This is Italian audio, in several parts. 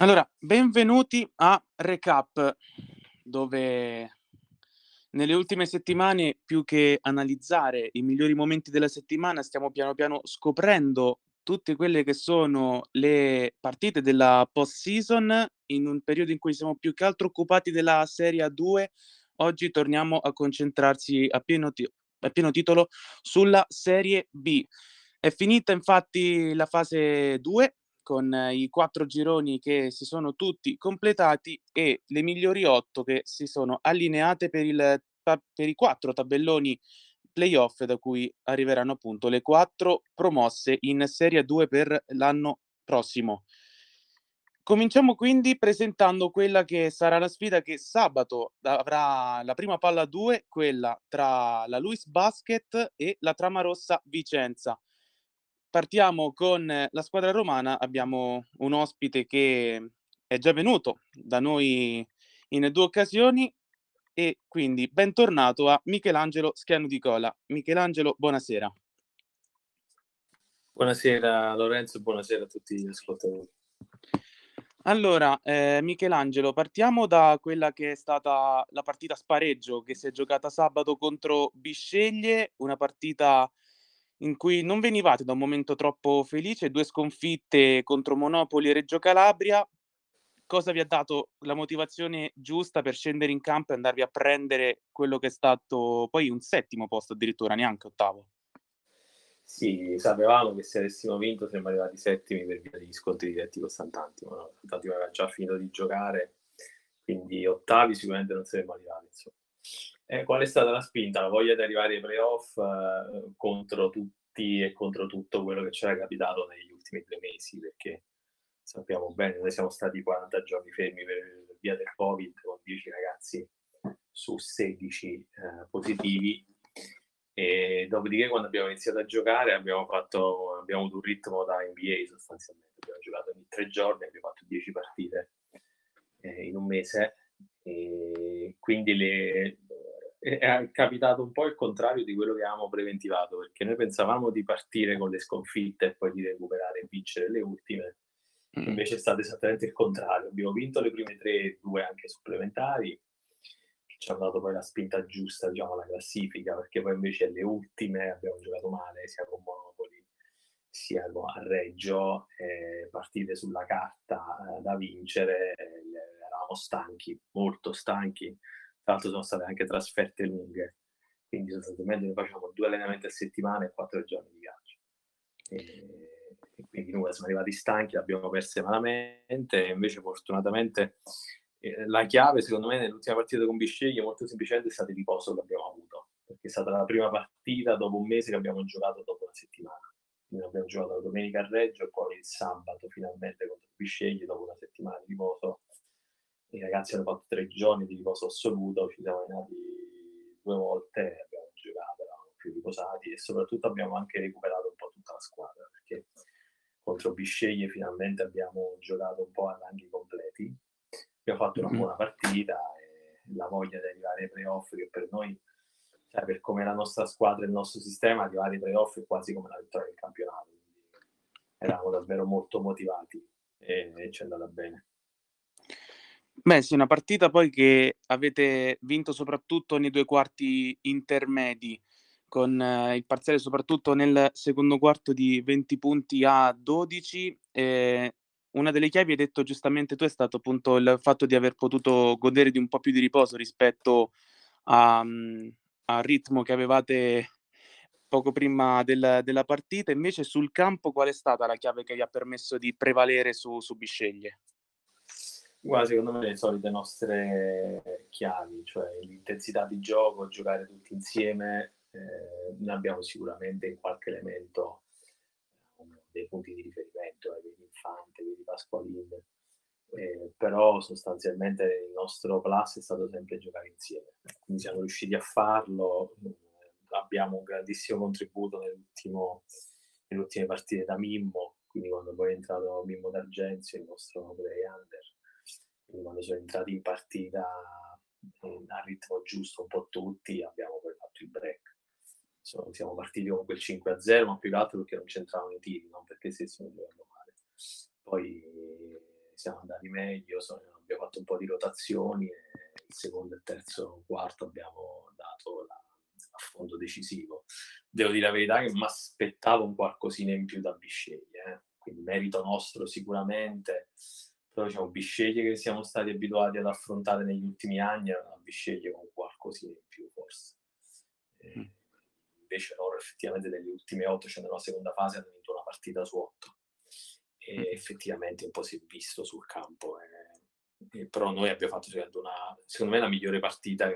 Allora, benvenuti a Recap, dove nelle ultime settimane, più che analizzare i migliori momenti della settimana, stiamo piano piano scoprendo tutte quelle che sono le partite della post-season in un periodo in cui siamo più che altro occupati della Serie A2. Oggi torniamo a concentrarsi a pieno, ti- a pieno titolo sulla Serie B. È finita infatti la fase 2 con i quattro gironi che si sono tutti completati e le migliori otto che si sono allineate per, il, per i quattro tabelloni playoff da cui arriveranno appunto le quattro promosse in Serie 2 per l'anno prossimo. Cominciamo quindi presentando quella che sarà la sfida che sabato avrà la prima palla 2, quella tra la Luis Basket e la Trama Rossa Vicenza partiamo con la squadra romana. Abbiamo un ospite che è già venuto da noi in due occasioni e quindi bentornato a Michelangelo Schiano di Cola. Michelangelo, buonasera. Buonasera Lorenzo, buonasera a tutti gli ascoltatori. Allora, eh, Michelangelo, partiamo da quella che è stata la partita spareggio che si è giocata sabato contro Bisceglie, una partita in cui non venivate da un momento troppo felice, due sconfitte contro Monopoli e Reggio Calabria. Cosa vi ha dato la motivazione giusta per scendere in campo e andarvi a prendere quello che è stato poi un settimo posto, addirittura neanche ottavo? Sì, sapevamo che se avessimo vinto saremmo arrivati settimi per via degli scontri diretti con Sant'Antimo. No? Sant'Antimo aveva già finito di giocare, quindi ottavi sicuramente non saremmo arrivati. Insomma. Eh, qual è stata la spinta? La voglia di arrivare ai playoff eh, contro tutti e contro tutto quello che ci era capitato negli ultimi tre mesi, perché sappiamo bene, noi siamo stati 40 giorni fermi per via del Covid, con 10 ragazzi su 16 eh, positivi. E dopodiché, quando abbiamo iniziato a giocare, abbiamo, fatto, abbiamo avuto un ritmo da NBA sostanzialmente. Abbiamo giocato ogni tre giorni, abbiamo fatto 10 partite eh, in un mese. E quindi le, è capitato un po' il contrario di quello che avevamo preventivato, perché noi pensavamo di partire con le sconfitte e poi di recuperare e vincere le ultime, mm. invece è stato esattamente il contrario. Abbiamo vinto le prime tre due anche supplementari, che ci hanno dato poi la spinta giusta, diciamo, alla classifica, perché poi invece le ultime abbiamo giocato male, sia con Monopoli sia a Reggio, eh, partite sulla carta eh, da vincere, eh, eravamo stanchi, molto stanchi tra l'altro sono state anche trasferte lunghe, quindi sostanzialmente noi facciamo due allenamenti a settimana e quattro giorni di viaggio. E, e quindi noi siamo arrivati stanchi, l'abbiamo perse malamente, invece fortunatamente eh, la chiave secondo me nell'ultima partita con Bisceglie molto semplicemente è stato il riposo che abbiamo avuto, perché è stata la prima partita dopo un mese che abbiamo giocato dopo una settimana. Quindi abbiamo giocato la domenica a Reggio e poi il sabato finalmente contro Bisceglie dopo una settimana di riposo i ragazzi hanno fatto tre giorni di riposo assoluto, ci siamo allenati due volte, abbiamo giocato, eravamo più riposati e soprattutto abbiamo anche recuperato un po' tutta la squadra, perché contro Bisceglie finalmente abbiamo giocato un po' a ranghi completi, abbiamo fatto una buona partita e la voglia di arrivare ai playoff che per noi, cioè per come la nostra squadra e il nostro sistema, arrivare ai playoff è quasi come la vittoria del campionato, quindi eravamo davvero molto motivati e, e ci è andata bene. Beh, sì, una partita poi che avete vinto soprattutto nei due quarti intermedi, con eh, il parziale soprattutto nel secondo quarto di 20 punti a 12. Eh, una delle chiavi, hai detto giustamente tu, è stato appunto il fatto di aver potuto godere di un po' più di riposo rispetto a, mm, al ritmo che avevate poco prima del, della partita. Invece sul campo qual è stata la chiave che vi ha permesso di prevalere su, su Bisceglie? Guarda, secondo me le solite nostre chiavi, cioè l'intensità di gioco, giocare tutti insieme, eh, noi abbiamo sicuramente in qualche elemento dei punti di riferimento, eh, vedi Infante, vedi Pasqualin, eh, però sostanzialmente il nostro plus è stato sempre giocare insieme, quindi siamo riusciti a farlo, abbiamo un grandissimo contributo nelle ultime partite da Mimmo, quindi quando poi è entrato Mimmo D'Argenzio, il nostro play under, quindi quando sono entrati in partita a ritmo giusto un po' tutti, abbiamo poi fatto il break. Insomma, siamo partiti con quel 5-0, ma più che altro perché non c'entravano i tiri, non perché stessimo giocando male. Poi siamo andati meglio, sono, abbiamo fatto un po' di rotazioni e il secondo, il terzo, il quarto abbiamo dato la, fondo decisivo. Devo dire la verità che mi aspettavo un qualcosina in più da Bisceglie, eh? quindi merito nostro sicuramente, però diciamo Bisceglie che siamo stati abituati ad affrontare negli ultimi anni era una Bisceglie con qualcosina in più forse. E mm. invece loro effettivamente nelle ultime otto, cioè nella seconda fase, hanno vinto una partita su otto e mm. effettivamente un po' si è visto sul campo. Eh, però noi abbiamo fatto una, secondo me la migliore partita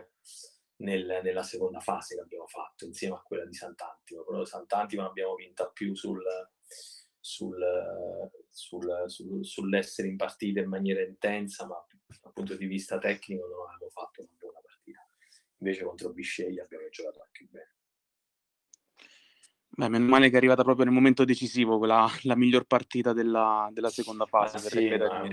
nel, nella seconda fase che abbiamo fatto insieme a quella di Sant'Antimo. Però Sant'Antimo abbiamo vinta più sul, sul, sul, sul, sull'essere in partita in maniera intensa, ma dal punto di vista tecnico non abbiamo fatto una buona partita. Invece contro Bisceglie abbiamo giocato anche bene. Beh, meno male che è arrivata proprio nel momento decisivo, quella, la miglior partita della, della seconda fase. Sì, ma,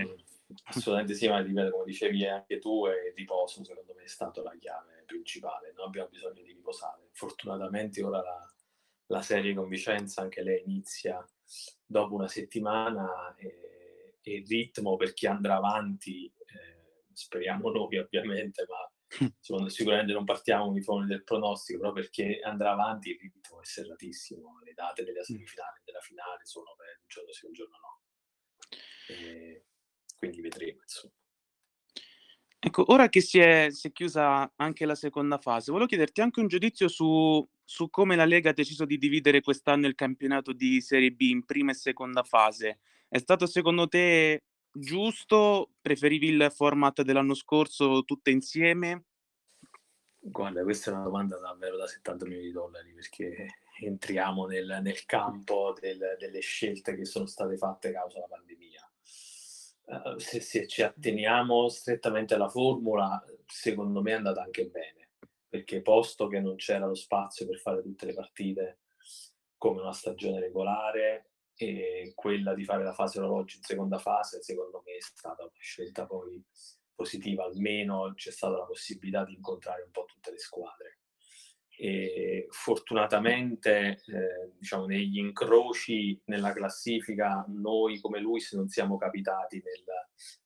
assolutamente sì, ma ripeto, come dicevi anche tu, il riposo secondo me è stato la chiave principale. Noi abbiamo bisogno di riposare. Fortunatamente ora la, la serie con Vicenza, anche lei inizia dopo una settimana e, e il ritmo per chi andrà avanti, eh, speriamo noi ovviamente, ma sicuramente non partiamo uniformi del pronostico, però perché andrà avanti il ritmo è serratissimo, le date della semifinale e della finale sono per un giorno sì, un giorno no. E quindi vedremo, insomma. Ecco, ora che si è, si è, chiusa anche la seconda fase, volevo chiederti anche un giudizio su, su, come la Lega ha deciso di dividere quest'anno il campionato di Serie B in prima e seconda fase. È stato secondo te giusto? Preferivi il format dell'anno scorso tutte insieme? Guarda, questa è una domanda davvero da 70 milioni di dollari perché entriamo nel, nel campo del, delle scelte che sono state fatte causa la pandemia. Uh, se, se, ci atteniamo strettamente alla formula, secondo me è andata anche bene, perché posto che non c'era lo spazio per fare tutte le partite come una stagione regolare, e quella di fare la fase orologio in seconda fase, secondo me è stata una scelta poi positiva, almeno c'è stata la possibilità di incontrare un po' tutte le squadre. E fortunatamente, eh, diciamo, negli incroci nella classifica, noi come lui non siamo capitati nel,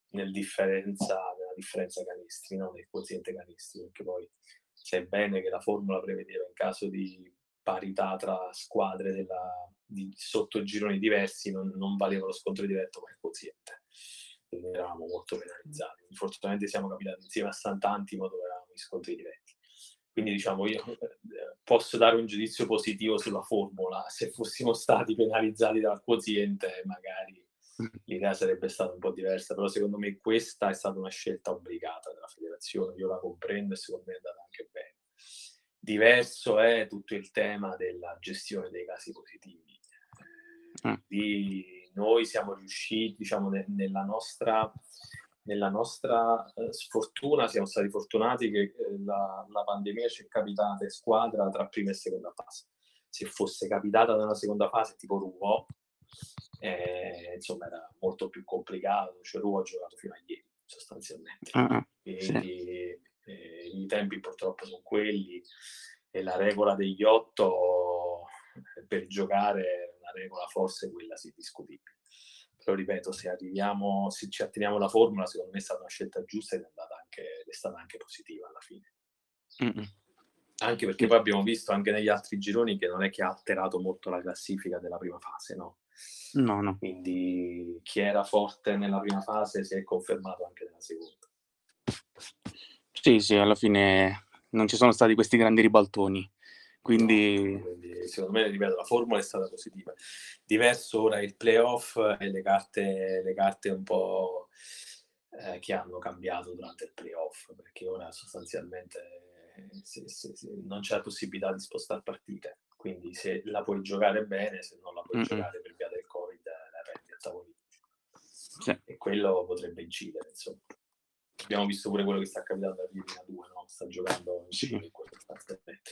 nel differenza, nella differenza canestri, no? nel quoziente canestri, perché poi sai bene che la formula prevedeva in caso di parità tra squadre della, di sottogironi diversi non, non valeva lo scontro diretto ma il quoziente. Quindi eravamo molto penalizzati. Fortunatamente siamo capitati insieme a Sant'Antimo dove eravamo in scontri diretti quindi diciamo io eh, posso dare un giudizio positivo sulla formula. Se fossimo stati penalizzati dal quoziente magari l'idea sarebbe stata un po' diversa. Però secondo me questa è stata una scelta obbligata della federazione. Io la comprendo e secondo me è andata anche bene. Diverso è tutto il tema della gestione dei casi positivi. Mm. Di, noi siamo riusciti, diciamo, ne, nella nostra, nella nostra eh, sfortuna, siamo stati fortunati che eh, la, la, pandemia ci è capitata in squadra tra prima e seconda fase. Se fosse capitata nella seconda fase, tipo Ruo, eh, insomma, era molto più complicato. Cioè, Ruo ha giocato fino a ieri, sostanzialmente. Uh-huh. Quindi sì. Eh, i tempi purtroppo sono quelli e la regola degli otto eh, per giocare regola forse quella sì discutibile. Però ripeto, se arriviamo, se ci atteniamo alla formula, secondo me è stata una scelta giusta ed è, andata anche, è stata anche positiva alla fine. Mm-mm. Anche perché poi abbiamo visto anche negli altri gironi che non è che ha alterato molto la classifica della prima fase, no? No, no. Quindi chi era forte nella prima fase si è confermato anche nella seconda. Sì, sì, alla fine non ci sono stati questi grandi ribaltoni. Quindi... Quindi... secondo me, ripeto, la formula è stata positiva. Diverso ora il playoff e le carte, le carte un po' eh, che hanno cambiato durante il playoff, perché ora sostanzialmente se, se, se non c'è la possibilità di spostare partite. Quindi se la puoi giocare bene, se non la puoi mm-hmm. giocare per via del Covid, la prendi a tavolino. Sì. E quello potrebbe incidere, insomma. Abbiamo visto pure quello che sta capitando a Rivina 2, no? Sta giocando sì. in quello costantemente.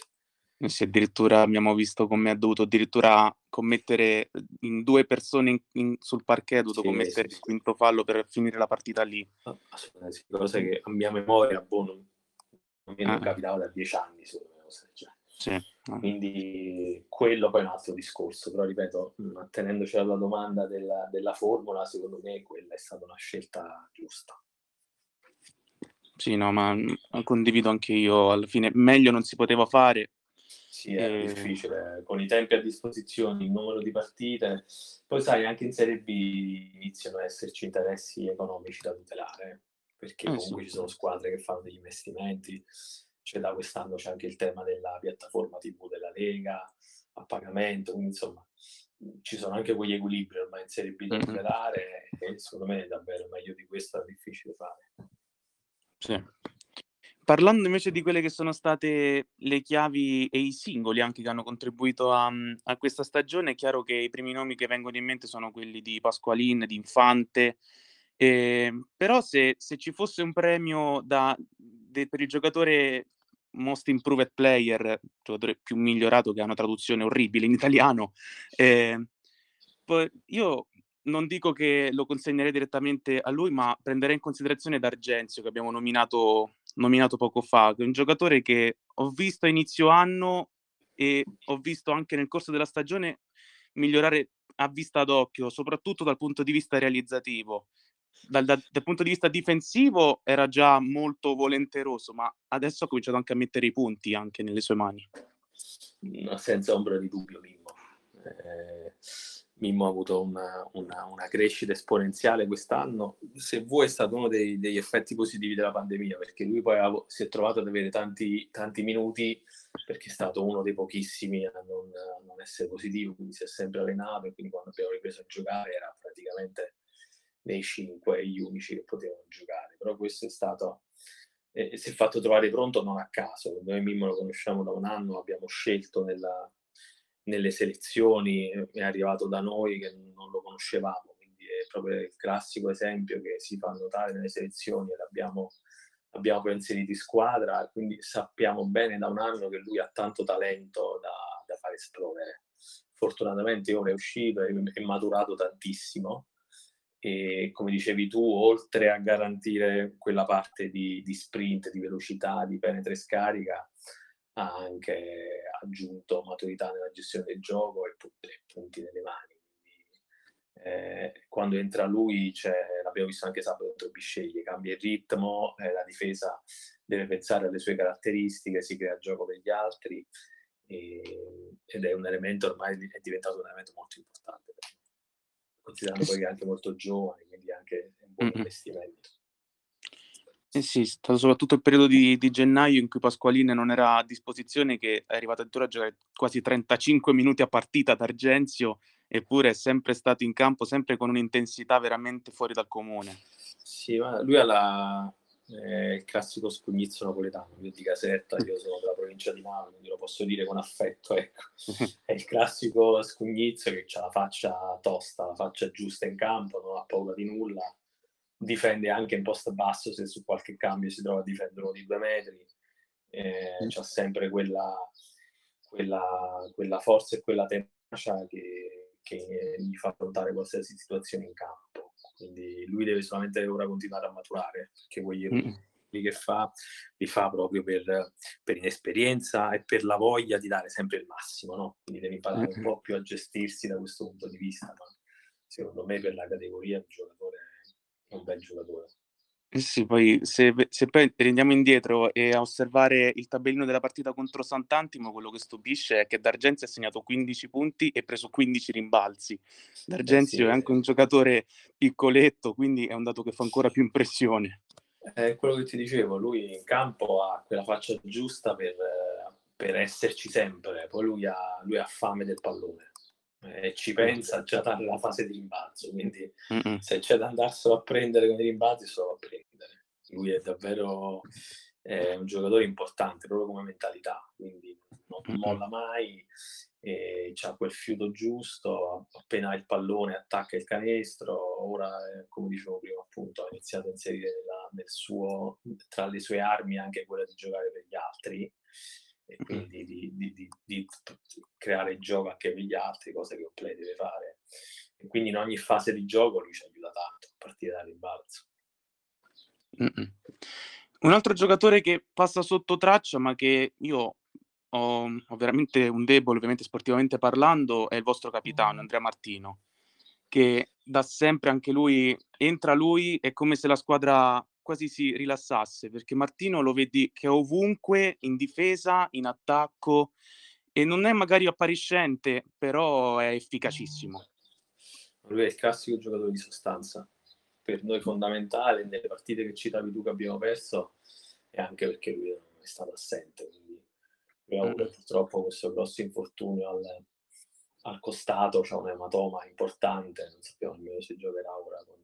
Se addirittura abbiamo visto come ha dovuto addirittura commettere in due persone in, in, sul parquet, ha dovuto sì, commettere sì, il quinto fallo per finire la partita lì. Sì, cosa che a mia memoria boh, non, mi ah. capitava da dieci anni. Sì. Quindi quello poi è un altro discorso, però ripeto, attenendoci alla domanda della, della formula, secondo me quella è stata una scelta giusta. Sì, no, ma condivido anche io. Alla fine meglio non si poteva fare. Sì, è e... difficile. Con i tempi a disposizione, il numero di partite. Poi sai, anche in Serie B iniziano ad esserci interessi economici da tutelare, perché eh, comunque sì. ci sono squadre che fanno degli investimenti. C'è da quest'anno c'è anche il tema della piattaforma TV della Lega a pagamento, quindi insomma ci sono anche quegli equilibri ormai in Serie B da tutelare mm-hmm. e secondo me è davvero meglio di questo è difficile fare. Sì. Parlando invece di quelle che sono state le chiavi e i singoli anche che hanno contribuito a, mhmm, a questa stagione, è chiaro che i primi nomi che vengono in mente sono quelli di Pasqualin, di Infante, ehm, però se, se ci fosse un premio da, de, per il giocatore Most Improved Player, giocatore più migliorato che ha una traduzione orribile in italiano, eh, io non dico che lo consegnerei direttamente a lui, ma prenderei in considerazione D'Argenzio, che abbiamo nominato, nominato poco fa, che è un giocatore che ho visto a inizio anno e ho visto anche nel corso della stagione migliorare a vista d'occhio, soprattutto dal punto di vista realizzativo. Dal, dal, dal, punto di vista difensivo era già molto volenteroso, ma adesso ha cominciato anche a mettere i punti anche nelle sue mani. No, senza ombra di dubbio, Mimmo. Eh, Mimmo ha avuto una, una, una, crescita esponenziale quest'anno. Se vuoi è stato uno dei, degli effetti positivi della pandemia, perché lui poi ha, si è trovato ad avere tanti, tanti, minuti, perché è stato uno dei pochissimi a non, a non, essere positivo, quindi si è sempre allenato e quindi quando abbiamo ripreso a giocare era praticamente nei cinque gli unici che potevano giocare. Però questo è stato... Eh, si è fatto trovare pronto non a caso, noi Mimmo lo conosciamo da un anno, abbiamo scelto nella, nelle selezioni, è arrivato da noi che non lo conoscevamo, quindi è proprio il classico esempio che si fa notare nelle selezioni e l'abbiamo abbiamo poi inserito in squadra, quindi sappiamo bene da un anno che lui ha tanto talento da, da fare esplodere. Fortunatamente ora è uscito, è, è maturato tantissimo e come dicevi tu, oltre a garantire quella parte di, di sprint, di velocità, di penetra e scarica, ha anche aggiunto maturità nella gestione del gioco e punti nelle mani. Quindi, eh, quando entra lui, l'abbiamo visto anche sabato contro Bisceglie, cambia il ritmo, eh, la difesa deve pensare alle sue caratteristiche, si crea gioco per gli altri e, ed è un elemento ormai è diventato un elemento molto importante considerando poi che è anche molto giovane, quindi anche un buon investimento. Eh sì, è stato soprattutto il periodo di, di gennaio in cui Pasqualini non era a disposizione, che è arrivato addirittura a giocare quasi 35 minuti a partita ad Argenzio, eppure è sempre stato in campo, sempre con un'intensità veramente fuori dal comune. Sì, ma lui ha la, eh, il classico scugnizzo napoletano, io di Caserta, io sono della provincia di Napoli, quindi lo posso dire con affetto, ecco. È il classico scugnizzo che ha la faccia tosta, la faccia giusta in campo, non ha paura di nulla, difende anche in post basso se su qualche cambio si trova a difendere uno di due metri, eh, mm. c'ha sempre quella, quella, quella, forza e quella tenacia che, che, gli fa affrontare qualsiasi situazione in campo. Quindi lui deve solamente ora continuare a maturare, perché quegli errori mm. che fa li fa proprio per, per, inesperienza e per la voglia di dare sempre il massimo, no? Quindi deve imparare mm. un po' più a gestirsi da questo punto di vista, ma secondo me per la categoria un giocatore è un bel giocatore. Eh sì, poi se, se, poi rendiamo indietro e a osservare il tabellino della partita contro Sant'Antimo, quello che stupisce è che D'Argenzio ha segnato 15 punti e preso 15 rimbalzi. D'Argenzio eh sì. è anche un giocatore piccoletto, quindi è un dato che fa ancora più impressione. È quello che ti dicevo, lui in campo ha quella faccia giusta per, per esserci sempre, poi lui ha, lui ha fame del pallone e ci pensa già dalla fase di rimbalzo, quindi Mm-mm. se c'è da andarselo a prendere con i rimbalzi, solo a prendere. Lui è davvero è un giocatore importante proprio come mentalità, quindi non molla mai, e ha quel fiuto giusto, appena ha il pallone attacca il canestro, ora eh, come dicevo prima appunto ha iniziato a inserire nella, nel suo, tra le sue armi anche quella di giocare per gli altri e quindi di, di, di, di, creare il gioco anche per gli altri, cose che Play deve fare. E quindi in ogni fase di gioco lui ci aiuta tanto a partire dal rimbalzo. Mm-mm. Un altro giocatore che passa sotto traccia, ma che io ho, ho veramente un debole, ovviamente sportivamente parlando, è il vostro capitano, Andrea Martino, che da sempre anche lui, entra lui, è come se la squadra quasi si rilassasse, perché Martino lo vedi che è ovunque, in difesa, in attacco, e non è magari appariscente, però è efficacissimo. Lui è il classico giocatore di sostanza, per noi fondamentale nelle partite che citavi tu che abbiamo perso, e anche perché lui è stato assente, quindi avuto mm. purtroppo questo grosso infortunio al, al costato, c'è un ematoma importante, non sappiamo nemmeno se giocherà ora con,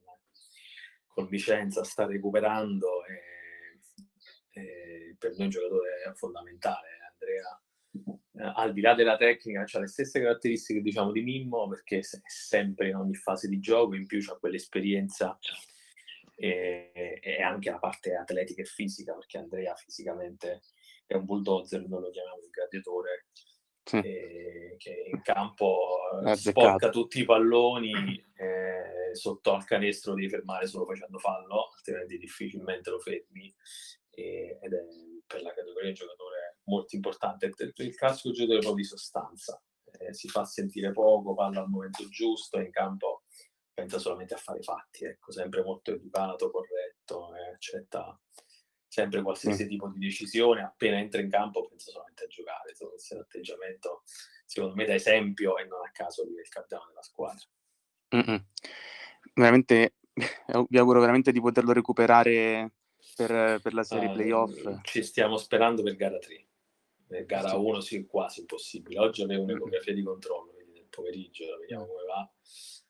con Vicenza, sta recuperando e, e per noi un giocatore fondamentale. Andrea eh, al di là della tecnica, ha le stesse caratteristiche diciamo di Mimmo perché è sempre in ogni fase di gioco, in più ha quell'esperienza e, e, anche la parte atletica e fisica perché Andrea fisicamente è un bulldozer, noi lo chiamiamo il gladiatore, sì. che in campo sporca tutti i palloni eh, sotto al canestro devi fermare solo facendo fallo, altrimenti difficilmente lo fermi e, ed è per la categoria giocatore molto importante. Il classico giocatore proprio di sostanza, eh, si fa sentire poco, parla al momento giusto, in campo pensa solamente a fare fatti, ecco, sempre molto educato, corretto, eh, accetta sempre qualsiasi mm. tipo di decisione, appena entra in campo pensa solamente a giocare, questo è un atteggiamento secondo me da esempio e non a caso lui è il capitano della squadra. Mm-mm. Veramente, vi auguro veramente di poterlo recuperare per, per la serie uh, playoff. Ci stiamo sperando per gara 3. Per gara 1 sì, quasi impossibile. Oggi avevo un'ecografia di controllo, quindi nel pomeriggio, vediamo come va.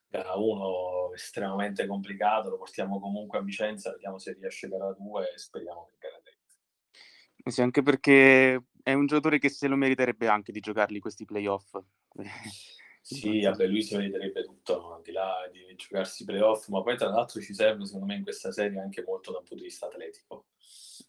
Gara 1 estremamente complicato, lo portiamo comunque a Vicenza, vediamo se riesce gara 2 e speriamo per gara 3. Sì, anche perché è un giocatore che se lo meriterebbe anche di giocarli questi playoff. Sì, vabbè, lui si meriterebbe tutto, al di là di giocarsi playoff, ma poi tra l'altro ci serve secondo me in questa serie anche molto da un punto di vista atletico,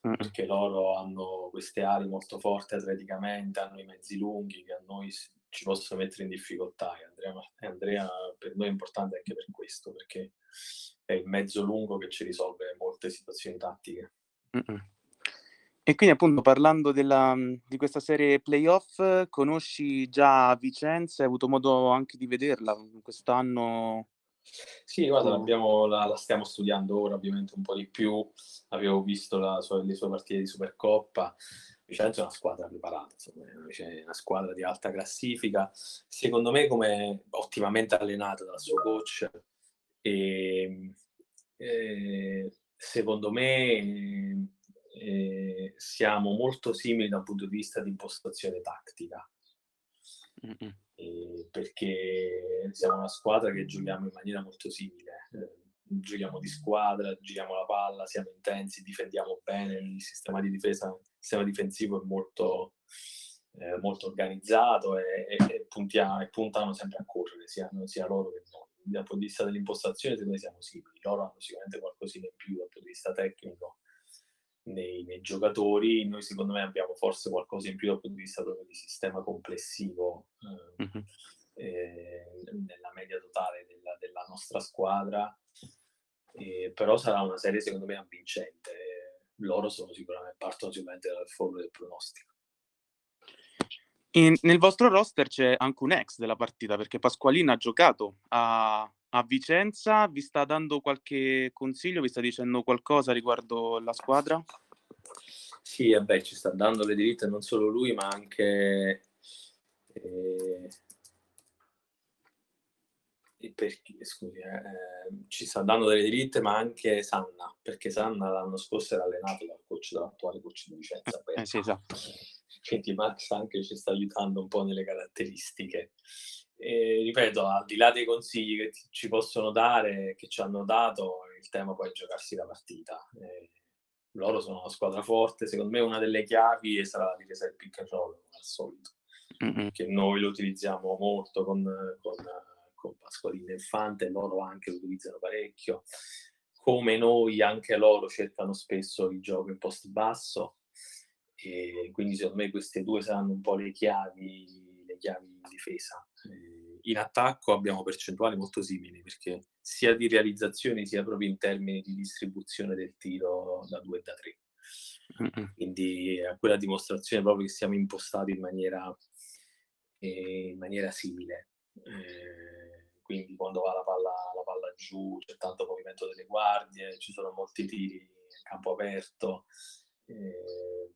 mm. perché loro hanno queste ali molto forti atleticamente, hanno i mezzi lunghi che a noi ci possono mettere in difficoltà e Andrea, Andrea per noi è importante anche per questo, perché è il mezzo lungo che ci risolve molte situazioni tattiche. Mm-mm. E quindi appunto parlando della, mhmm, di questa serie playoff, conosci già Vicenza? Hai avuto modo anche di vederla mhmm, quest'anno? Sì, guarda, la, la, stiamo studiando ora ovviamente un po' di più. Avevo visto sua, le sue partite di Supercoppa. Vicenza è una squadra preparata, insomma, è una squadra di alta classifica. Secondo me, come ottimamente allenata dal suo coach, e, ehm, e secondo me eh, siamo molto simili da un punto di vista di impostazione tattica. Eh, perché siamo una squadra che giochiamo in maniera molto simile. Giochiamo di squadra, giriamo la palla, siamo intensi, difendiamo bene. Il sistema di difesa, il sistema difensivo è molto, eh, molto organizzato e, e, puntiamo, e, puntano sempre a correre, sia, sia loro che noi. Dal punto di vista dell'impostazione, noi siamo simili. Loro hanno sicuramente qualcosina in più dal punto di vista tecnico nei, nei, giocatori, noi secondo me abbiamo forse qualcosa in più dal punto di vista proprio di sistema complessivo eh, mm-hmm. eh, nella media totale della, della nostra squadra, eh, però sarà una serie secondo me avvincente. Loro sono sicuramente, partono sicuramente dal foro del pronostico. In, nel vostro roster c'è anche un ex della partita perché Pasqualina ha giocato a, a Vicenza, vi sta dando qualche consiglio, vi sta dicendo qualcosa riguardo la squadra? Sì, e beh, ci sta dando le dritte non solo lui, ma anche eh, perché, scusi, eh, ci sta dando delle dritte, ma anche Sanna, perché Sanna l'anno scorso era allenato dal coach dall'attuale coach di Vicenza. Eh, sì, esatto. Quindi Max anche ci sta aiutando un po' nelle caratteristiche. E, ripeto, al di là dei consigli che ci possono dare, che ci hanno dato, il tema poi è giocarsi la partita. E loro sono una squadra forte, secondo me una delle chiavi sarà la difesa del roll, come al solito, mm-hmm. che noi lo utilizziamo molto con, con, con Pasqualino Infante, loro anche lo utilizzano parecchio. Come noi, anche loro cercano spesso il gioco in post basso, e quindi secondo me queste due saranno un po' le chiavi, le chiavi in difesa. E in attacco abbiamo percentuali molto simili perché sia di realizzazioni sia proprio in termini di distribuzione del tiro da 2 e da 3. Mm-hmm. Quindi è quella dimostrazione proprio che siamo impostati in maniera, eh, in maniera simile. Eh, quindi quando va la palla, la palla giù c'è tanto movimento delle guardie, ci sono molti tiri a campo aperto. Eh,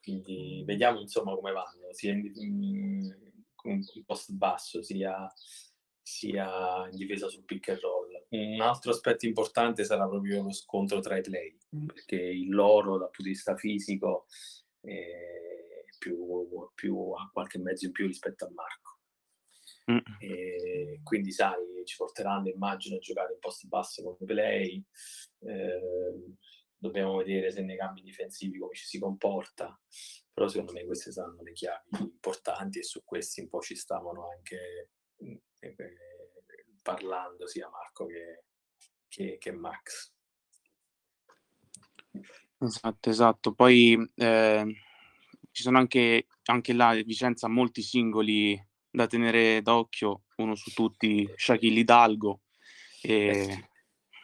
quindi vediamo insomma come vanno, sia in, in, in post basso sia, sia, in difesa sul pick and roll. Un altro aspetto importante sarà proprio lo scontro tra i play, perché il loro dal punto di vista fisico è più, più, ha qualche mezzo in più rispetto a Marco. Mm. E quindi sai, ci porteranno immagino a giocare in post basso come play. Eh, dobbiamo vedere se nei cambi difensivi come ci si comporta, però secondo me queste saranno le chiavi importanti e su questi un po' ci stavano anche eh, eh parlando sia Marco che, che, che Max. Esatto, esatto. Poi eh, ci sono anche, anche là Vicenza molti singoli da tenere d'occhio, uno su tutti, Shaquille Hidalgo. E... Eh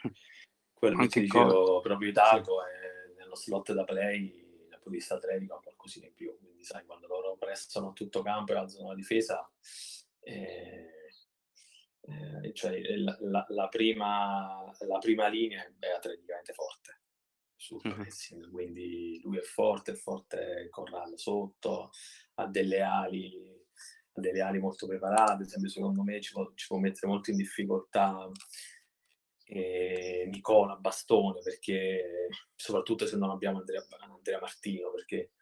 quello Anche che dicevo proprio Itaco sì. è nello slot da play dal punto di vista atletico ha qualcosina in più quindi sai quando loro prestano tutto campo e alzano la difesa eh, eh, cioè la, la, la, prima, la prima linea è atleticamente forte mm-hmm. quindi lui è forte, è forte Corrado sotto, ha delle ali delle ali molto preparate, ad secondo me ci può, ci può mettere molto in difficoltà eh, Nicola Bastone, perché soprattutto se non abbiamo Andrea, Andrea Martino, perché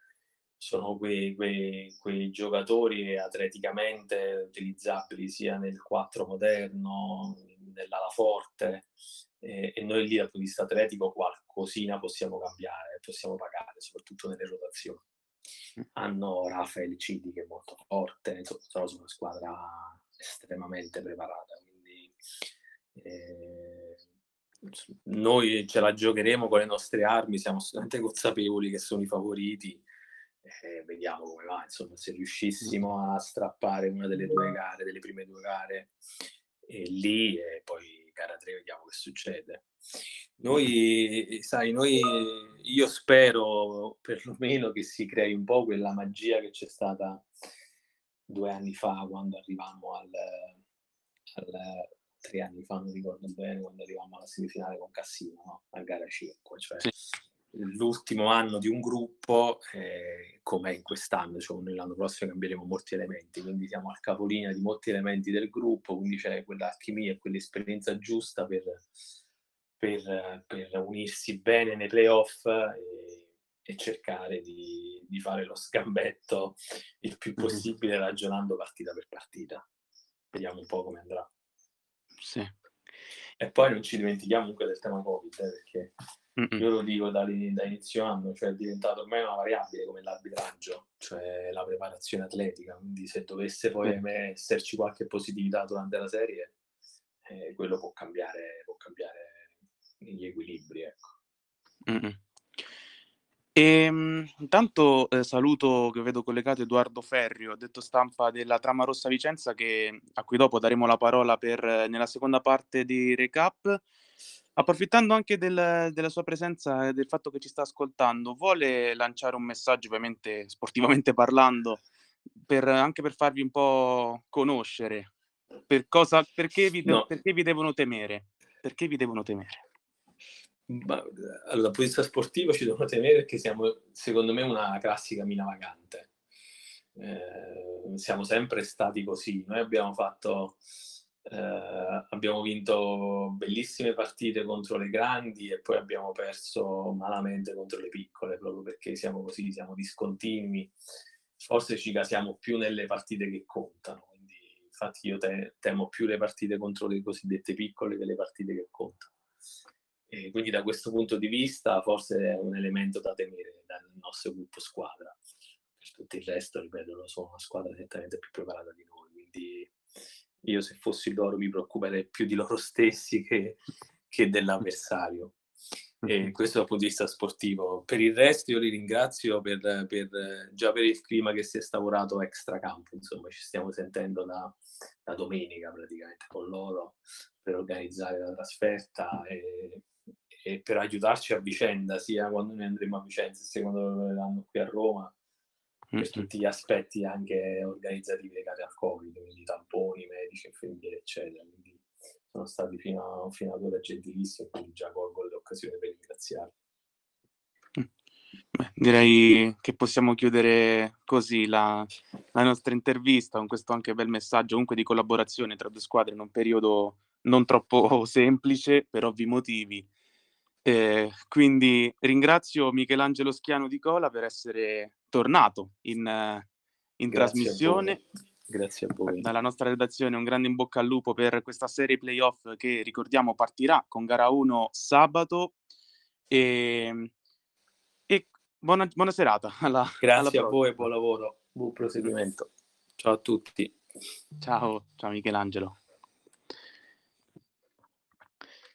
sono quei, quei, quei, giocatori atleticamente utilizzabili sia nel 4 moderno, nell'ala forte, eh, e noi lì dal punto di vista atletico qualcosina possiamo cambiare, possiamo pagare, soprattutto nelle rotazioni. Hanno Rafael Cidi che è molto forte, sono una squadra estremamente preparata, quindi eh, noi ce la giocheremo con le nostre armi, siamo assolutamente consapevoli che sono i favoriti. Eh, vediamo come va, insomma, se riuscissimo a strappare una delle due gare, delle prime due gare, e lì e poi gara 3 vediamo che succede. Noi, sai, noi, io spero perlomeno che si crei un po' quella magia che c'è stata due anni fa quando arrivammo al, al tre anni fa, non ricordo bene, quando arrivavamo alla semifinale con Cassino, no? a gara 5, cioè sì. L'ultimo anno di un gruppo, eh, come in quest'anno, cioè noi l'anno prossimo cambieremo molti elementi, quindi siamo al capolinea di molti elementi del gruppo, quindi c'è quell'alchimia e quell'esperienza giusta per, per, per unirsi bene nei playoff e, e cercare di, di, fare lo scambetto il più possibile ragionando partita per partita. Vediamo un po' come andrà. Sì. E poi non ci dimentichiamo comunque del tema Covid, eh, perché Mm-mm. io lo dico da, da, inizio anno, cioè è diventato ormai una variabile come l'arbitraggio, cioè la preparazione atletica, quindi se dovesse poi mm. esserci qualche positività durante la serie, eh, quello può cambiare, può cambiare gli equilibri. Ecco. E, ehm, intanto eh, saluto che vedo collegato Edoardo Ferrio, detto stampa della Trama Rossa Vicenza, che, a cui dopo daremo la parola per, nella seconda parte di recap. Approfittando anche del, della sua presenza e del fatto che ci sta ascoltando, vuole lanciare un messaggio, ovviamente sportivamente parlando, per, anche per farvi un po' conoscere per cosa, perché, vi, no. perché vi devono temere? Perché vi devono temere? Ma, allora, dal punto di vista sportivo ci devono tenere perché siamo, secondo me, una classica mina vagante. Eh, siamo sempre stati così. Noi abbiamo fatto, eh, abbiamo vinto bellissime partite contro le grandi e poi abbiamo perso malamente contro le piccole, proprio perché siamo così, siamo discontinui. Forse ci casiamo più nelle partite che contano. Quindi, infatti, io te- temo più le partite contro le cosiddette piccole che le partite che contano. E quindi da questo punto di vista forse è un elemento da temere dal nostro gruppo squadra. Per tutto il resto, ripeto, sono una squadra nettamente più preparata di noi, quindi io se fossi loro mi preoccuperei più di loro stessi che, che dell'avversario. E questo dal punto di vista sportivo. Per il resto io li ringrazio per, per, già per il clima che si è stavorato extra campo, insomma ci stiamo sentendo da, da domenica praticamente con loro per organizzare la trasferta e e per aiutarci a vicenda, sia quando noi andremo a Vicenza, sia quando verranno qui a Roma, per tutti gli aspetti anche organizzativi legati al Covid, quindi tamponi, medici, infermieri, eccetera. Quindi sono stati fino, a, fino ad ora gentilissimi quindi già colgo l'occasione per ringraziarli. Beh, direi che possiamo chiudere così la, la, nostra intervista con questo anche bel messaggio comunque di collaborazione tra due squadre in un periodo non troppo semplice per ovvi motivi. Eh, quindi ringrazio Michelangelo Schiano di Cola per essere tornato in, in trasmissione. Grazie a voi. Dalla nostra redazione un grande in bocca al lupo per questa serie playoff che ricordiamo partirà con gara 1 sabato. E, e buona, buona, serata. Alla, Grazie alla a voi, buon lavoro, buon proseguimento. Ciao a tutti. Ciao, ciao Michelangelo.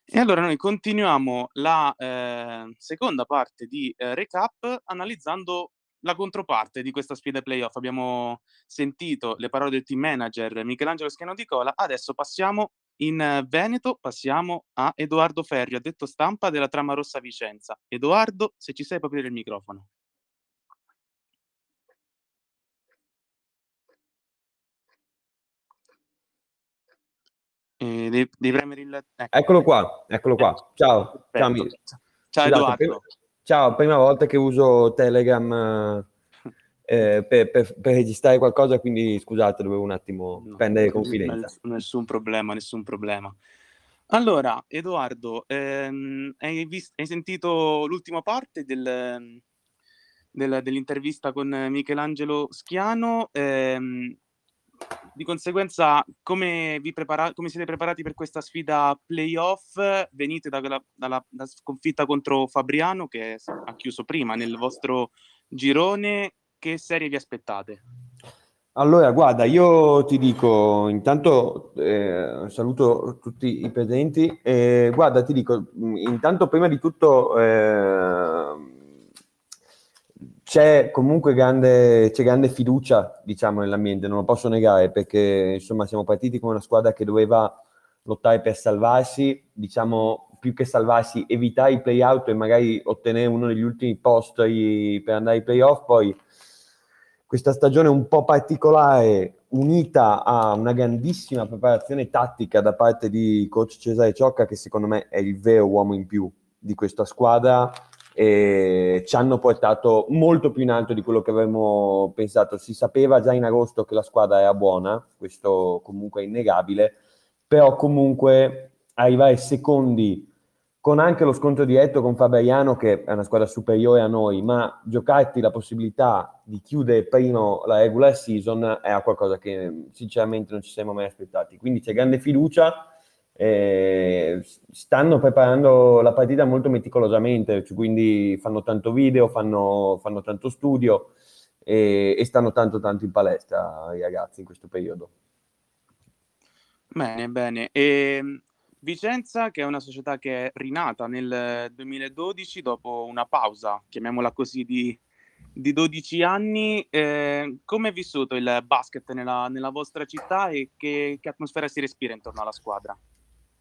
E allora noi continuiamo la eh, seconda parte di eh, recap analizzando la controparte di questa sfida playoff. Abbiamo sentito le parole del team manager Michelangelo Schiano di Cola, adesso passiamo in Veneto, passiamo a Edoardo Ferri, detto stampa della Trama Rossa Vicenza. Edoardo, se ci sei, puoi aprire il microfono. Eh, devi, devi, premere il... Ecco. Eccolo qua, eccolo qua. Ciao. Ciao, Ciao Edoardo. Prima, ciao, prima volta che uso Telegram eh, per, per, per, registrare qualcosa, quindi scusate, dovevo un attimo no, prendere confidenza. Nessun problema, nessun problema. Allora, Edoardo, ehm, hai, vist- hai, sentito l'ultima parte del, del, dell'intervista con Michelangelo Schiano? Ehm, di conseguenza, come, vi prepara- come siete preparati per questa sfida playoff? Venite dalla, dalla, dalla sconfitta contro Fabriano, che ha chiuso prima nel vostro girone. Che serie vi aspettate? Allora, guarda, io ti dico, intanto eh, saluto tutti i presenti. Eh, guarda, ti dico, intanto prima di tutto eh, c'è comunque grande, c'è grande fiducia, diciamo, nell'ambiente, non lo posso negare, perché insomma siamo partiti come una squadra che doveva lottare per salvarsi, diciamo, più che salvarsi, evitare i play-out e magari ottenere uno degli ultimi posti per andare ai play-off, poi questa stagione un po' particolare, unita a una grandissima preparazione tattica da parte di coach Cesare Ciocca, che secondo me è il vero uomo in più di questa squadra, e ci hanno portato molto più in alto di quello che avremmo pensato. Si sapeva già in agosto che la squadra era buona, questo comunque è innegabile, però comunque arrivare secondi con anche lo scontro diretto con Fabriano, che è una squadra superiore a noi, ma giocarti la possibilità di chiudere primo la regular season era qualcosa che sinceramente non ci siamo mai aspettati. Quindi c'è grande fiducia eh, stanno preparando la partita molto meticolosamente, quindi fanno tanto video, fanno, fanno tanto studio e, e, stanno tanto tanto in palestra i ragazzi in questo periodo. Bene, bene. E ehm, Vicenza, che è una società che è rinata nel 2012 dopo una pausa, chiamiamola così, di, di 12 anni, eh, come è vissuto il basket nella, nella vostra città e che, che atmosfera si respira intorno alla squadra?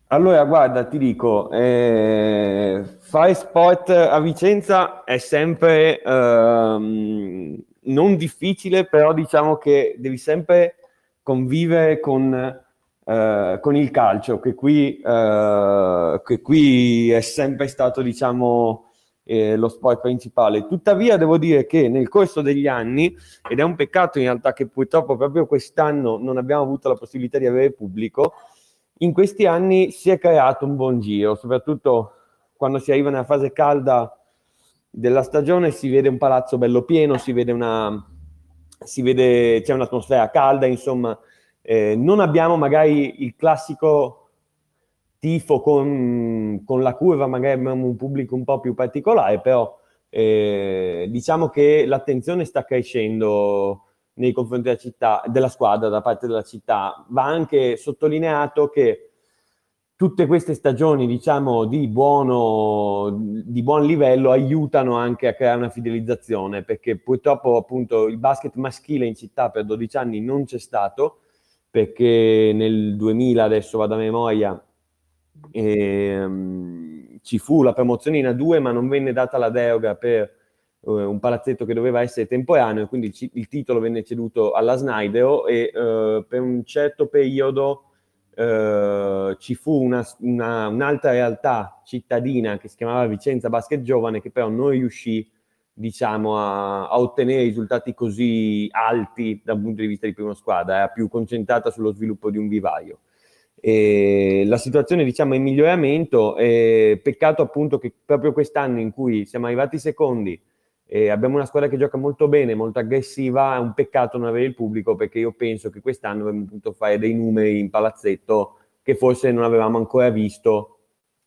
Allora, guarda, ti dico, eh, fare sport a Vicenza è sempre ehm, non difficile, però diciamo che devi sempre convivere con, eh, con il calcio, che qui, eh, che qui, è sempre stato, diciamo, eh, lo sport principale. Tuttavia, devo dire che nel corso degli anni, ed è un peccato in realtà che purtroppo proprio quest'anno non abbiamo avuto la possibilità di avere pubblico, in questi anni si è creato un buon giro, soprattutto quando si arriva nella fase calda della stagione si vede un palazzo bello pieno, si vede una, si vede, c'è un'atmosfera calda, insomma, eh, non abbiamo magari il classico tifo con, con, la curva, magari abbiamo un pubblico un po' più particolare, però eh, diciamo che l'attenzione sta crescendo nei confronti della città, della squadra da parte della città. Va anche sottolineato che tutte queste stagioni, diciamo, di, buono, di buon livello aiutano anche a creare una fidelizzazione, perché purtroppo appunto il basket maschile in città per 12 anni non c'è stato, perché nel 2000, adesso vado a memoria, E, um, ci fu la promozione in A2, ma non venne data la deroga per uh, un palazzetto che doveva essere temporaneo, quindi ci, il titolo venne ceduto alla Snydero e uh, per un certo periodo uh, ci fu una, una, un'altra realtà cittadina che si chiamava Vicenza Basket Giovane, che però non riuscì diciamo, a, a, ottenere risultati così alti dal punto di vista di prima squadra, era più concentrata sullo sviluppo di un vivaio. E la situazione diciamo è in miglioramento, e peccato appunto che proprio quest'anno in cui siamo arrivati secondi e abbiamo una squadra che gioca molto bene, molto aggressiva, è un peccato non avere il pubblico perché io penso che quest'anno avremmo potuto fare dei numeri in palazzetto che forse non avevamo ancora visto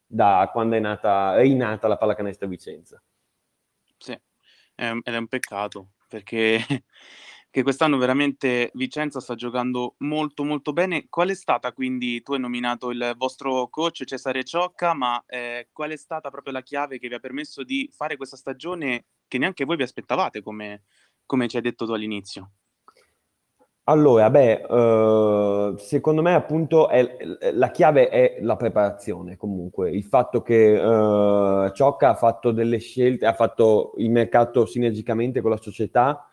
da quando è nata, è rinata la pallacanestro Vicenza. Sì, ed è un peccato perché che quest'anno veramente Vicenza sta giocando molto molto bene. Qual è stata quindi, tu hai nominato il vostro coach Cesare Ciocca, ma eh, qual è stata proprio la chiave che vi ha permesso di fare questa stagione che neanche voi vi aspettavate, come, come ci hai detto tu all'inizio? Allora, beh, uh, secondo me appunto è, la chiave è la preparazione comunque, il fatto che uh, Ciocca ha fatto delle scelte, ha fatto il mercato sinergicamente con la società,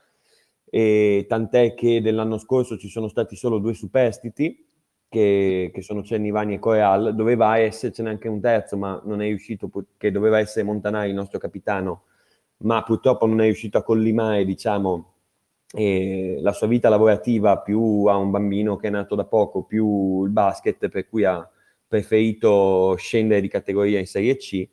e tant'è che dell'anno scorso ci sono stati solo due superstiti, che, che sono Cernivani e Coreal, doveva essercene anche un terzo, ma non è riuscito, che doveva essere Montanari, il nostro capitano, ma purtroppo non è riuscito a collimare, diciamo, eh, la sua vita lavorativa più a un bambino che è nato da poco, più il basket, per cui ha preferito scendere di categoria in Serie C.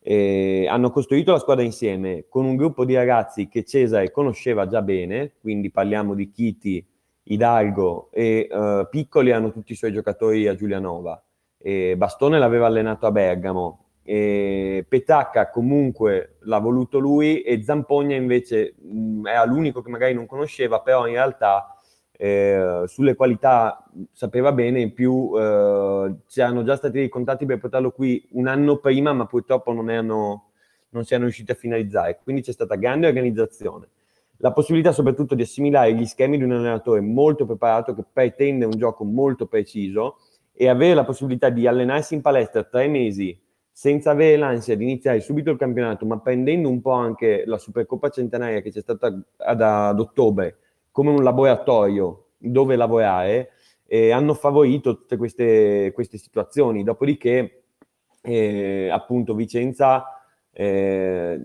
Eh, hanno costruito la squadra insieme con un gruppo di ragazzi che Cesare conosceva già bene, quindi parliamo di Chiti, Hidalgo e uh, Piccoli hanno tutti i suoi giocatori a Giulianova. E Bastone l'aveva allenato a Bergamo, e Petacca comunque l'ha voluto lui e Zampogna invece mh, era l'unico che magari non conosceva, però in realtà eh, sulle qualità sapeva bene, in più eh, c'erano già stati dei contatti per portarlo qui un anno prima, ma purtroppo non, erano, non si erano riusciti a finalizzare, quindi c'è stata grande organizzazione. La possibilità soprattutto di assimilare gli schemi di un allenatore molto preparato che pretende un gioco molto preciso e avere la possibilità di allenarsi in palestra tre mesi senza avere l'ansia di iniziare subito il campionato, ma prendendo un po' anche la Supercoppa Centenaria che c'è stata ad, ad ottobre come un laboratorio dove lavorare, eh, hanno favorito tutte queste, queste situazioni. Dopodiché, eh, appunto, Vicenza eh,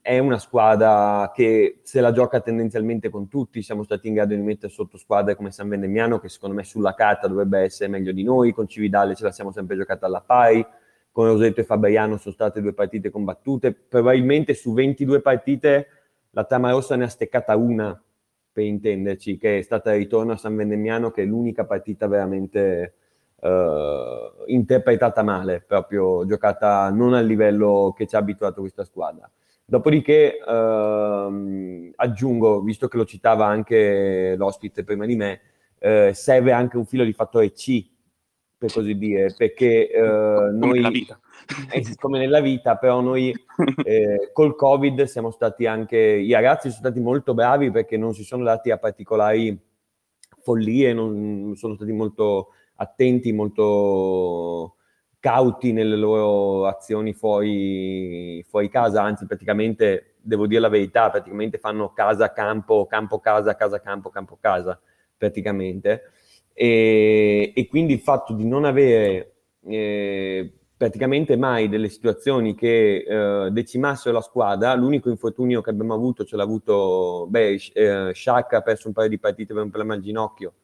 è una squadra che se la gioca tendenzialmente con tutti. Siamo stati in grado di mettere sotto squadre come San Vendemiano, che secondo me sulla carta dovrebbe essere meglio di noi. Con Cividale ce la siamo sempre giocata alla pari con Rosetto e Fabriano sono state due partite combattute, probabilmente su 22 partite la Tama Rossa ne ha steccata una, per intenderci, che è stata il ritorno a San Vendemiano, che è l'unica partita veramente uh, interpretata male, proprio giocata non al livello che ci ha abituato questa squadra. Dopodiché uh, aggiungo, visto che lo citava anche l'ospite prima di me, uh, serve anche un filo di fattore C per così dire, perché eh, noi... Nella vita. Eh, come nella vita, però noi eh, col Covid siamo stati anche... I ragazzi sono stati molto bravi perché non si sono dati a particolari follie, non sono stati molto attenti, molto cauti nelle loro azioni fuori, fuori casa, anzi praticamente, devo dire la verità, praticamente fanno casa, campo, campo, casa, casa, campo, campo, casa, praticamente e, e quindi il fatto di non avere eh, praticamente mai delle situazioni che eh, decimassero la squadra, l'unico infortunio che abbiamo avuto ce l'ha avuto, beh, eh, Sciacca ha perso un paio di partite per un problema al ginocchio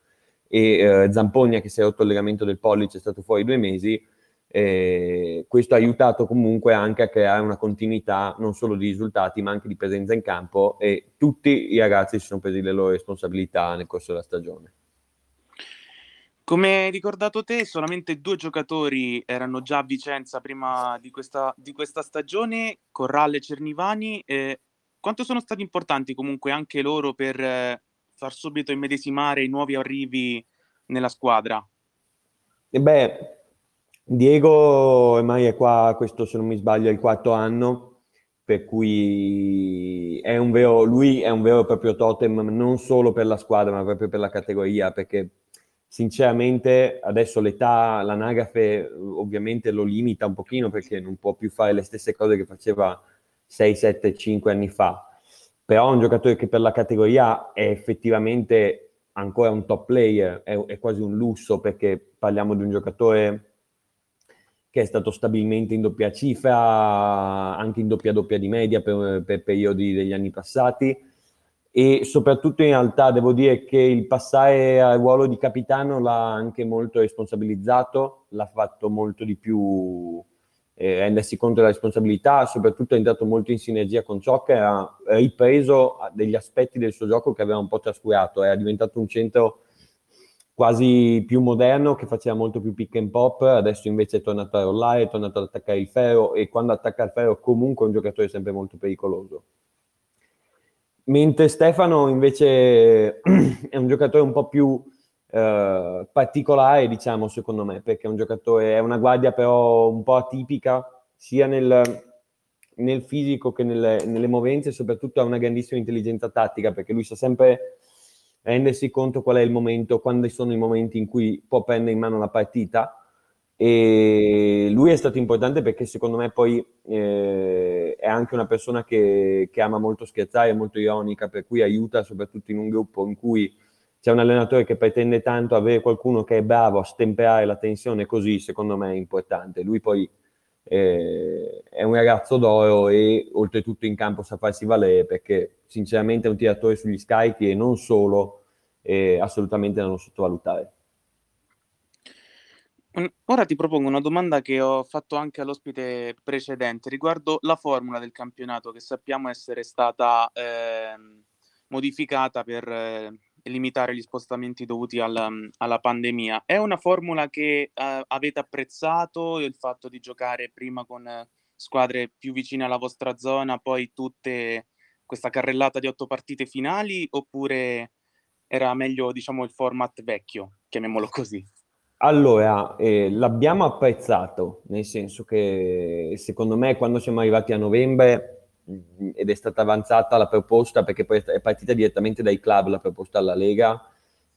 e eh, Zampogna che si è rotto il legamento del pollice è stato fuori due mesi, questo ha aiutato comunque anche a creare una continuità non solo di risultati ma anche di presenza in campo e tutti i ragazzi si sono presi le loro responsabilità nel corso della stagione. Come hai ricordato te, solamente due giocatori erano già a Vicenza prima di questa, di questa stagione, Corralle e Cernivani. Eh, quanto sono stati importanti comunque anche loro per eh, far subito immedesimare i nuovi arrivi nella squadra? E beh, Diego ormai è qua, questo se non mi sbaglio è il quarto anno, per cui è vero, lui è un vero e proprio totem non solo per la squadra ma proprio per la categoria, perché sinceramente adesso l'età, l'anagrafe ovviamente lo limita un pochino perché non può più fare le stesse cose che faceva 6, 7, 5 anni fa, però un giocatore che per la categoria è effettivamente ancora un top player, è, è quasi un lusso perché parliamo di un giocatore che è stato stabilmente in doppia cifra, anche in doppia doppia di media per, per periodi degli anni passati e soprattutto in realtà devo dire che il passare al ruolo di capitano l'ha anche molto responsabilizzato, l'ha fatto molto di più eh, rendersi conto della responsabilità, soprattutto è entrato molto in sinergia con ciò che ha ripreso degli aspetti del suo gioco che aveva un po' trascurato, era diventato un centro quasi più moderno che faceva molto più pick and pop, adesso invece è tornato a rollare, è tornato ad attaccare il ferro e quando attacca il ferro comunque è un giocatore sempre molto pericoloso. Mentre Stefano invece è un giocatore un po' più eh, particolare, diciamo, secondo me, perché è un giocatore, è una guardia però un po' atipica, sia nel, nel fisico che nelle, nelle movenze, soprattutto ha una grandissima intelligenza tattica, perché lui sa sempre rendersi conto qual è il momento, quando sono i momenti in cui può prendere in mano la partita. E lui è stato importante perché secondo me poi eh, è anche una persona che, che, ama molto scherzare, molto ironica, per cui aiuta soprattutto in un gruppo in cui c'è un allenatore che pretende tanto avere qualcuno che è bravo a stemperare la tensione così, secondo me è importante. Lui poi eh, è un ragazzo d'oro e oltretutto in campo sa farsi valere perché sinceramente è un tiratore sugli scarichi e non solo, eh, assolutamente da non sottovalutare. Ora ti propongo una domanda che ho fatto anche all'ospite precedente riguardo la formula del campionato che sappiamo essere stata eh, modificata per eh, limitare gli spostamenti dovuti alla, alla pandemia. È una formula che uh, avete apprezzato, il fatto di giocare prima con squadre più vicine alla vostra zona, poi tutte questa carrellata di otto partite finali, oppure era meglio, diciamo, il format vecchio, chiamiamolo così? Allora, eh, l'abbiamo apprezzato, nel senso che secondo me quando siamo arrivati a novembre ed è stata avanzata la proposta perché poi è partita direttamente dai club la proposta alla Lega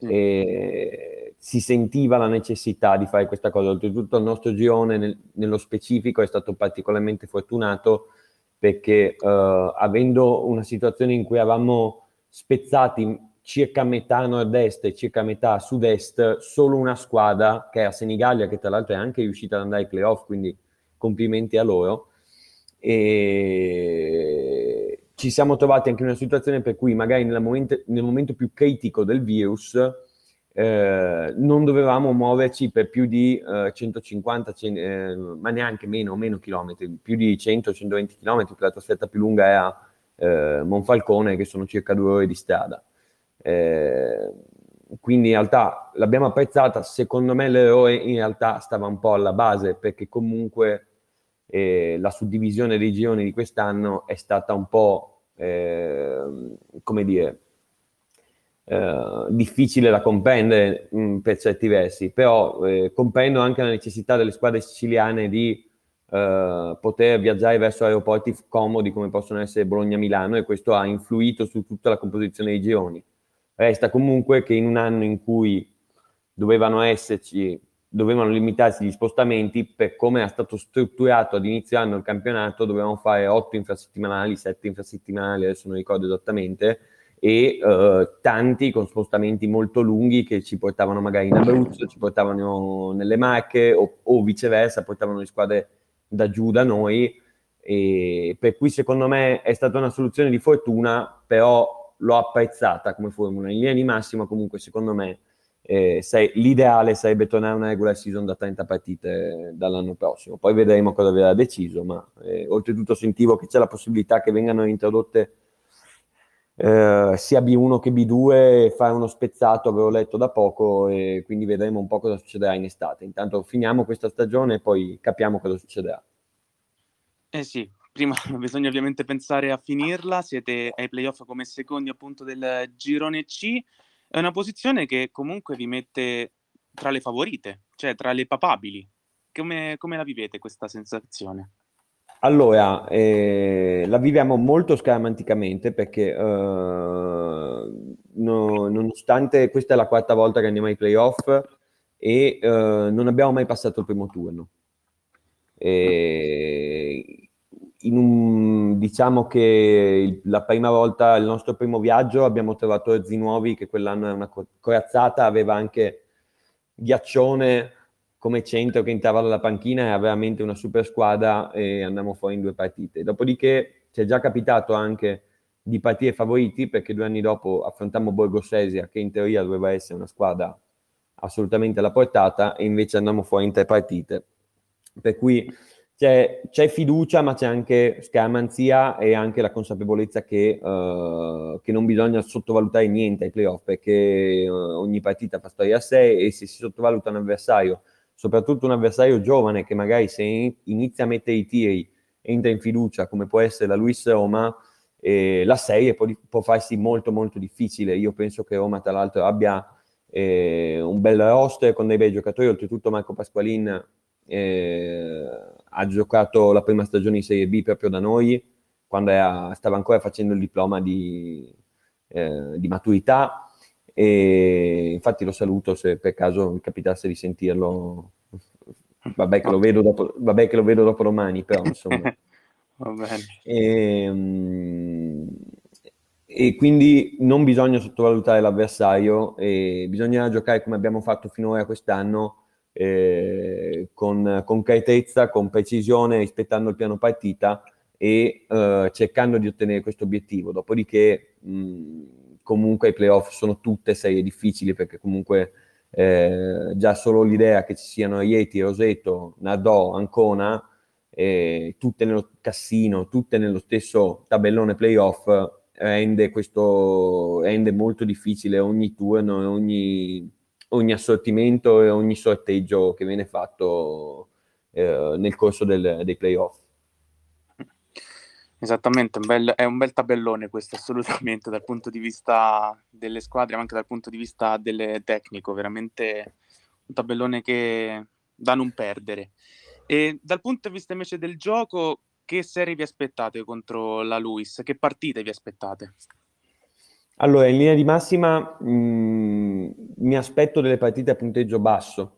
mm. e si sentiva la necessità di fare questa cosa oltretutto il nostro girone nel, nello specifico è stato particolarmente fortunato perché uh, avendo una situazione in cui avevamo spezzati circa metà nord-est e circa metà sud-est solo una squadra che era Senigallia che tra l'altro è anche riuscita ad andare ai playoff quindi complimenti a loro e ci siamo trovati anche in una situazione per cui magari nel momento, nel momento più critico del virus eh, non dovevamo muoverci per più di eh, 150, eh, ma neanche meno, meno chilometri, più di 100-120 chilometri, la trasferta più lunga era eh, Monfalcone, che sono circa due ore di strada. Eh, quindi in realtà l'abbiamo apprezzata, secondo me l'errore in realtà stava un po' alla base, perché comunque eh, la suddivisione dei gironi di quest'anno è stata un po', eh, come dire, eh, difficile da comprendere mh, mm, per certi versi, però eh, comprendo anche la necessità delle squadre siciliane di eh, poter viaggiare verso aeroporti comodi come possono essere Bologna-Milano e questo ha influito su tutta la composizione dei gironi. Resta comunque che in un anno in cui dovevano esserci dovevano limitarsi gli spostamenti per come era stato strutturato ad inizio anno il campionato, dovevamo fare 8 infrasettimanali, 7 infrasettimanali, adesso non ricordo esattamente, e uh, tanti con spostamenti molto lunghi che ci portavano magari in Abruzzo, ci portavano nelle Marche o, o viceversa, portavano le squadre da giù da noi. Per cui secondo me è stata una soluzione di fortuna, però l'ho apprezzata come formula. In linea di massima comunque secondo me eh, sei, l'ideale sarebbe tornare a una regular season da 30 partite dall'anno prossimo. Poi vedremo cosa verrà deciso, ma eh, oltretutto sentivo che c'è la possibilità che vengano introdotte eh, sia B1 che B2 e fare uno spezzato, avevo letto da poco, e quindi vedremo un po' cosa succederà in estate. Intanto finiamo questa stagione e poi capiamo cosa succederà. Eh sì, prima bisogna ovviamente pensare a finirla, siete ai playoff come secondi appunto del girone C. È una posizione che comunque vi mette tra le favorite, cioè tra le papabili. Come, come la vivete questa sensazione? Allora, eh, la viviamo molto scaramanticamente perché eh, no, nonostante questa è la quarta volta che andiamo ai playoff e uh, non abbiamo mai passato il primo turno. E un, diciamo che la prima volta, il nostro primo viaggio, abbiamo trovato Erzi Nuovi, che quell'anno è una corazzata, aveva anche Ghiaccione come centro che entrava dalla panchina, era veramente una super squadra e andiamo fuori in due partite. Dopodiché ci è già capitato anche di partire favoriti, perché due anni dopo affrontammo Borgo Sesia, che in teoria doveva essere una squadra assolutamente alla portata, e invece andiamo fuori in tre partite. Per cui c'è, c'è, fiducia, ma c'è anche scamanzia e anche la consapevolezza che, uh, che, non bisogna sottovalutare niente ai playoff, perché uh, ogni partita fa storia a sé e se si sottovaluta un avversario, soprattutto un avversario giovane che magari se inizia a mettere i tiri entra in fiducia, come può essere la Luis Roma, eh, la serie può, può, farsi molto molto difficile. Io penso che Roma tra l'altro abbia eh, un bel roster con dei bei giocatori, oltretutto Marco Pasqualin eh, ha giocato la prima stagione in Serie B proprio da noi, quando era, stava ancora facendo il diploma di, eh, di, maturità e infatti lo saluto se per caso mi capitasse di sentirlo. Vabbè che, lo vedo dopo, vabbè che lo vedo dopo domani, però insomma. E, ehm, e quindi non bisogna sottovalutare l'avversario, e bisogna giocare come abbiamo fatto finora quest'anno eh, con concretezza, con precisione, rispettando il piano partita e eh, cercando di ottenere questo obiettivo. Dopodiché, mh, comunque, i playoff sono tutte serie difficili perché comunque eh, già solo l'idea che ci siano Rieti, Roseto, Nadò, Ancona, eh, tutte nello Cassino, tutte nello stesso tabellone playoff rende questo rende molto difficile ogni turno, ogni ogni assortimento e ogni sorteggio che viene fatto eh, nel corso del, dei playoff. Esattamente, un bel, è un bel tabellone questo assolutamente dal punto di vista delle squadre, ma anche dal punto di vista del tecnico, veramente un tabellone che da non perdere. E dal punto di vista invece del gioco, che serie vi aspettate contro la Luis? Che partite vi aspettate? Allora, in linea di massima mh, mm, mi aspetto delle partite a punteggio basso.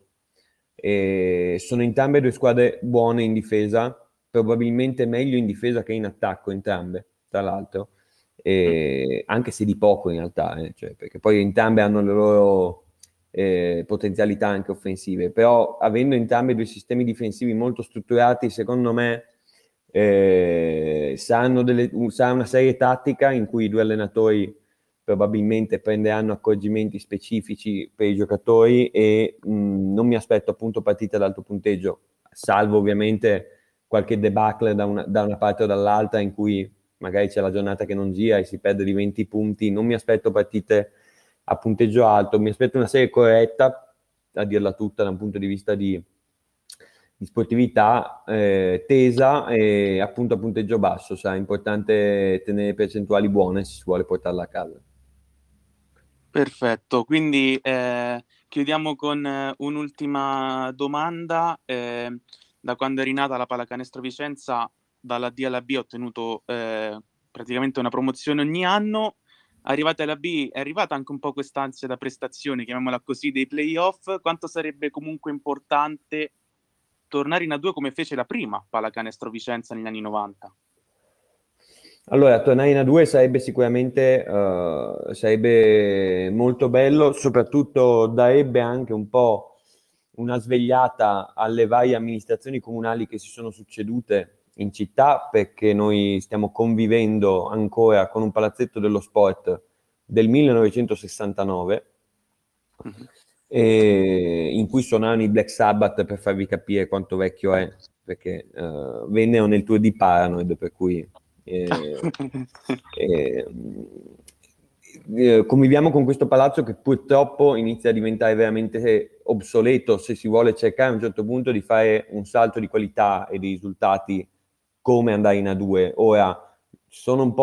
E sono entrambe due squadre buone in difesa, probabilmente meglio in difesa che in attacco, entrambe, tra l'altro, e anche se di poco in realtà, eh, cioè, perché poi entrambe hanno le loro eh, potenzialità anche offensive, però avendo entrambi due sistemi difensivi molto strutturati, secondo me eh, sarà una serie tattica in cui i due allenatori probabilmente prenderanno accorgimenti specifici per i giocatori e mh, non mi aspetto appunto partite ad alto punteggio, salvo ovviamente qualche debacle da una, da una parte o dall'altra in cui magari c'è la giornata che non gira e si perde di 20 punti, non mi aspetto partite a punteggio alto, mi aspetto una serie corretta, a dirla tutta da un punto di vista di, di sportività eh, tesa e appunto a punteggio basso, sarà importante tenere percentuali buone se si vuole portarla a casa. Perfetto, quindi eh, chiudiamo con eh, un'ultima domanda. Eh, da quando è rinata la Pallacanestro Vicenza, dalla D alla B ha ottenuto eh, praticamente una promozione ogni anno. Arrivata alla B è arrivata anche un po' quest'ansia da prestazione, chiamiamola così, dei playoff. Quanto sarebbe comunque importante tornare in A2 come fece la prima Pallacanestro Vicenza negli anni 90? Allora, tornare in A2 sarebbe sicuramente uh, sarebbe molto bello, soprattutto darebbe anche un po' una svegliata alle varie amministrazioni comunali che si sono succedute in città, perché noi stiamo convivendo ancora con un palazzetto dello sport del 1969, uh-huh. in cui suonavano i Black Sabbath per farvi capire quanto vecchio è, perché uh, vennero nel tour di Paranoid, per cui eh, eh, eh, conviviamo con questo palazzo che purtroppo inizia a diventare veramente obsoleto se si vuole cercare a un certo punto di fare un salto di qualità e di risultati come andare in A2. Ora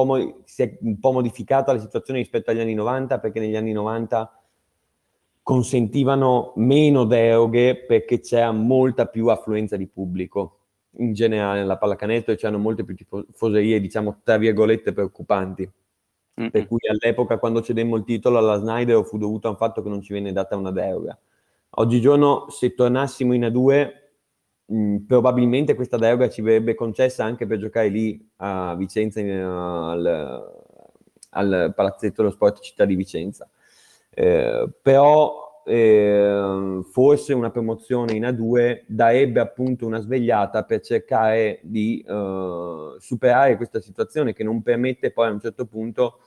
mo- si è un po' modificata la situazione rispetto agli anni 90 perché negli anni 90 consentivano meno deroghe perché c'era molta più affluenza di pubblico in generale nella pallacanestro e c'hanno molte più tifoserie, diciamo, tra virgolette, preoccupanti. Mm-hmm. Per cui all'epoca quando cedemmo il titolo alla Snyder fu dovuto al fatto che non ci venne data una deroga. Oggigiorno se tornassimo in A2 mh, mm, probabilmente questa deroga ci verrebbe concessa anche per giocare lì a Vicenza in, al, al Palazzetto dello Sport Città di Vicenza. Eh, però eh, forse una promozione in A2 darebbe appunto una svegliata per cercare di eh, superare questa situazione che non permette poi a un certo punto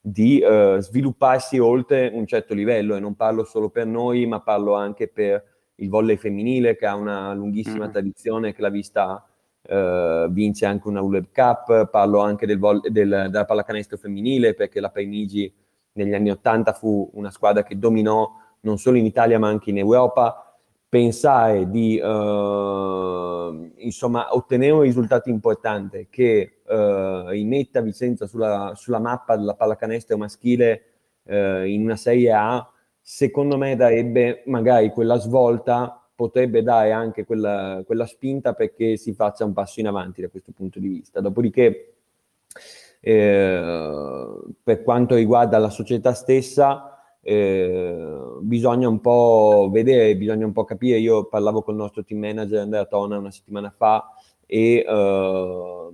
di eh, svilupparsi oltre un certo livello e non parlo solo per noi ma parlo anche per il volley femminile che ha una lunghissima mm. tradizione che l'ha vista Uh, vince anche una ULEB Cup, parlo anche del vol- del, della pallacanestro femminile perché la Paimigi negli anni 80 fu una squadra che dominò non solo in Italia ma anche in Europa. Pensare di uh, insomma, ottenere un risultato importante che uh, rimetta Vicenza sulla, sulla, mappa della pallacanestro maschile in una Serie A, secondo me darebbe magari quella svolta potrebbe dare anche quella, quella, spinta perché si faccia un passo in avanti da questo punto di vista. Dopodiché, eh, per quanto riguarda la società stessa, eh, bisogna un po' vedere, bisogna un po' capire. Io parlavo con il nostro team manager Andrea Tona una settimana fa e eh,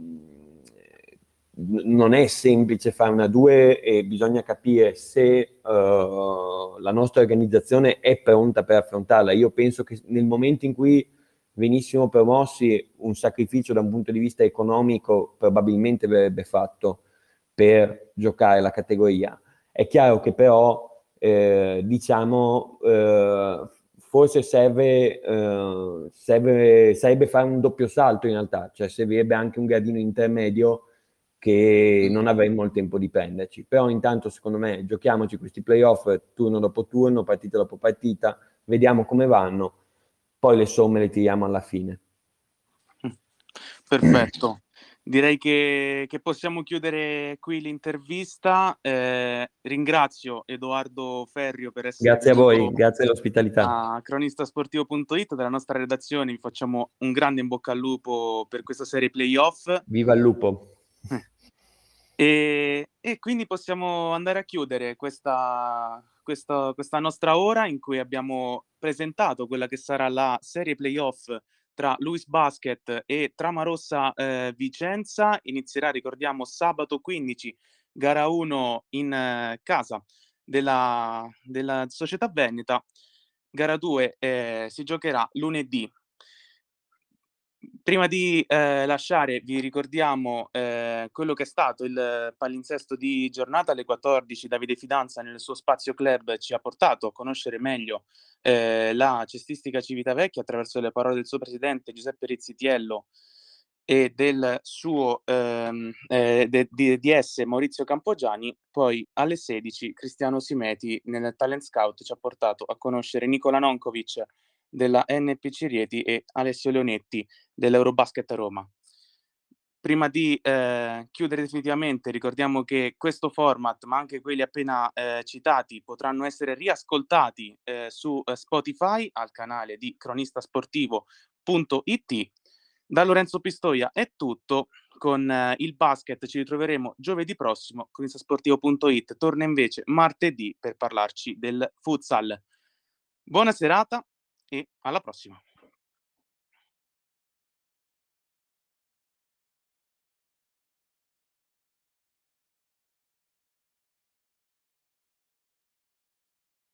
non è semplice fare una due e bisogna capire se uh, la nostra organizzazione è pronta per affrontarla. Io penso che nel momento in cui venissimo promossi, un sacrificio da un punto di vista economico probabilmente verrebbe fatto per giocare la categoria. È chiaro che però, eh, diciamo, eh, forse serve, eh, serve, sarebbe fare un doppio salto in realtà, cioè servirebbe anche un gradino intermedio che non avremmo il tempo di prenderci. Però intanto, secondo me, giochiamoci questi playoff turno dopo turno, partita dopo partita, vediamo come vanno, poi le somme le tiriamo alla fine. Perfetto. Direi che, che possiamo chiudere qui l'intervista. Eh, ringrazio Edoardo Ferrio per essere Grazie a voi, grazie dell'ospitalità. A cronistasportivo.it della nostra redazione vi facciamo un grande in bocca al lupo per questa serie playoff. Viva il lupo! E, e quindi possiamo andare a chiudere questa, questa, questa nostra ora in cui abbiamo presentato quella che sarà la serie playoff tra Luis Basket e Tramarossa eh, Vicenza. Inizierà, ricordiamo, sabato 15, gara 1 in eh, casa della, della, società Veneta. Gara 2 eh, si giocherà lunedì Prima di eh, lasciare vi ricordiamo eh, quello che è stato il palinsesto di giornata alle 14. Davide Fidanza nel suo spazio club ci ha portato a conoscere meglio eh, la cestistica Civitavecchia attraverso le parole del suo presidente Giuseppe Rizzitiello e del suo ehm, eh, de, DS Maurizio Campogiani. Poi alle 16 Cristiano Simeti nel Talent Scout ci ha portato a conoscere Nicola Nonkovic della NPC Rieti e Alessio Leonetti dell'Eurobasket Roma. Prima di eh, chiudere definitivamente, ricordiamo che questo format, ma anche quelli appena eh, citati, potranno essere riascoltati eh, su eh, Spotify al canale di cronistasportivo.it. Da Lorenzo Pistoia è tutto. Con eh, il basket ci ritroveremo giovedì prossimo. Cronistasportivo.it torna invece martedì per parlarci del futsal. Buona serata e alla prossima.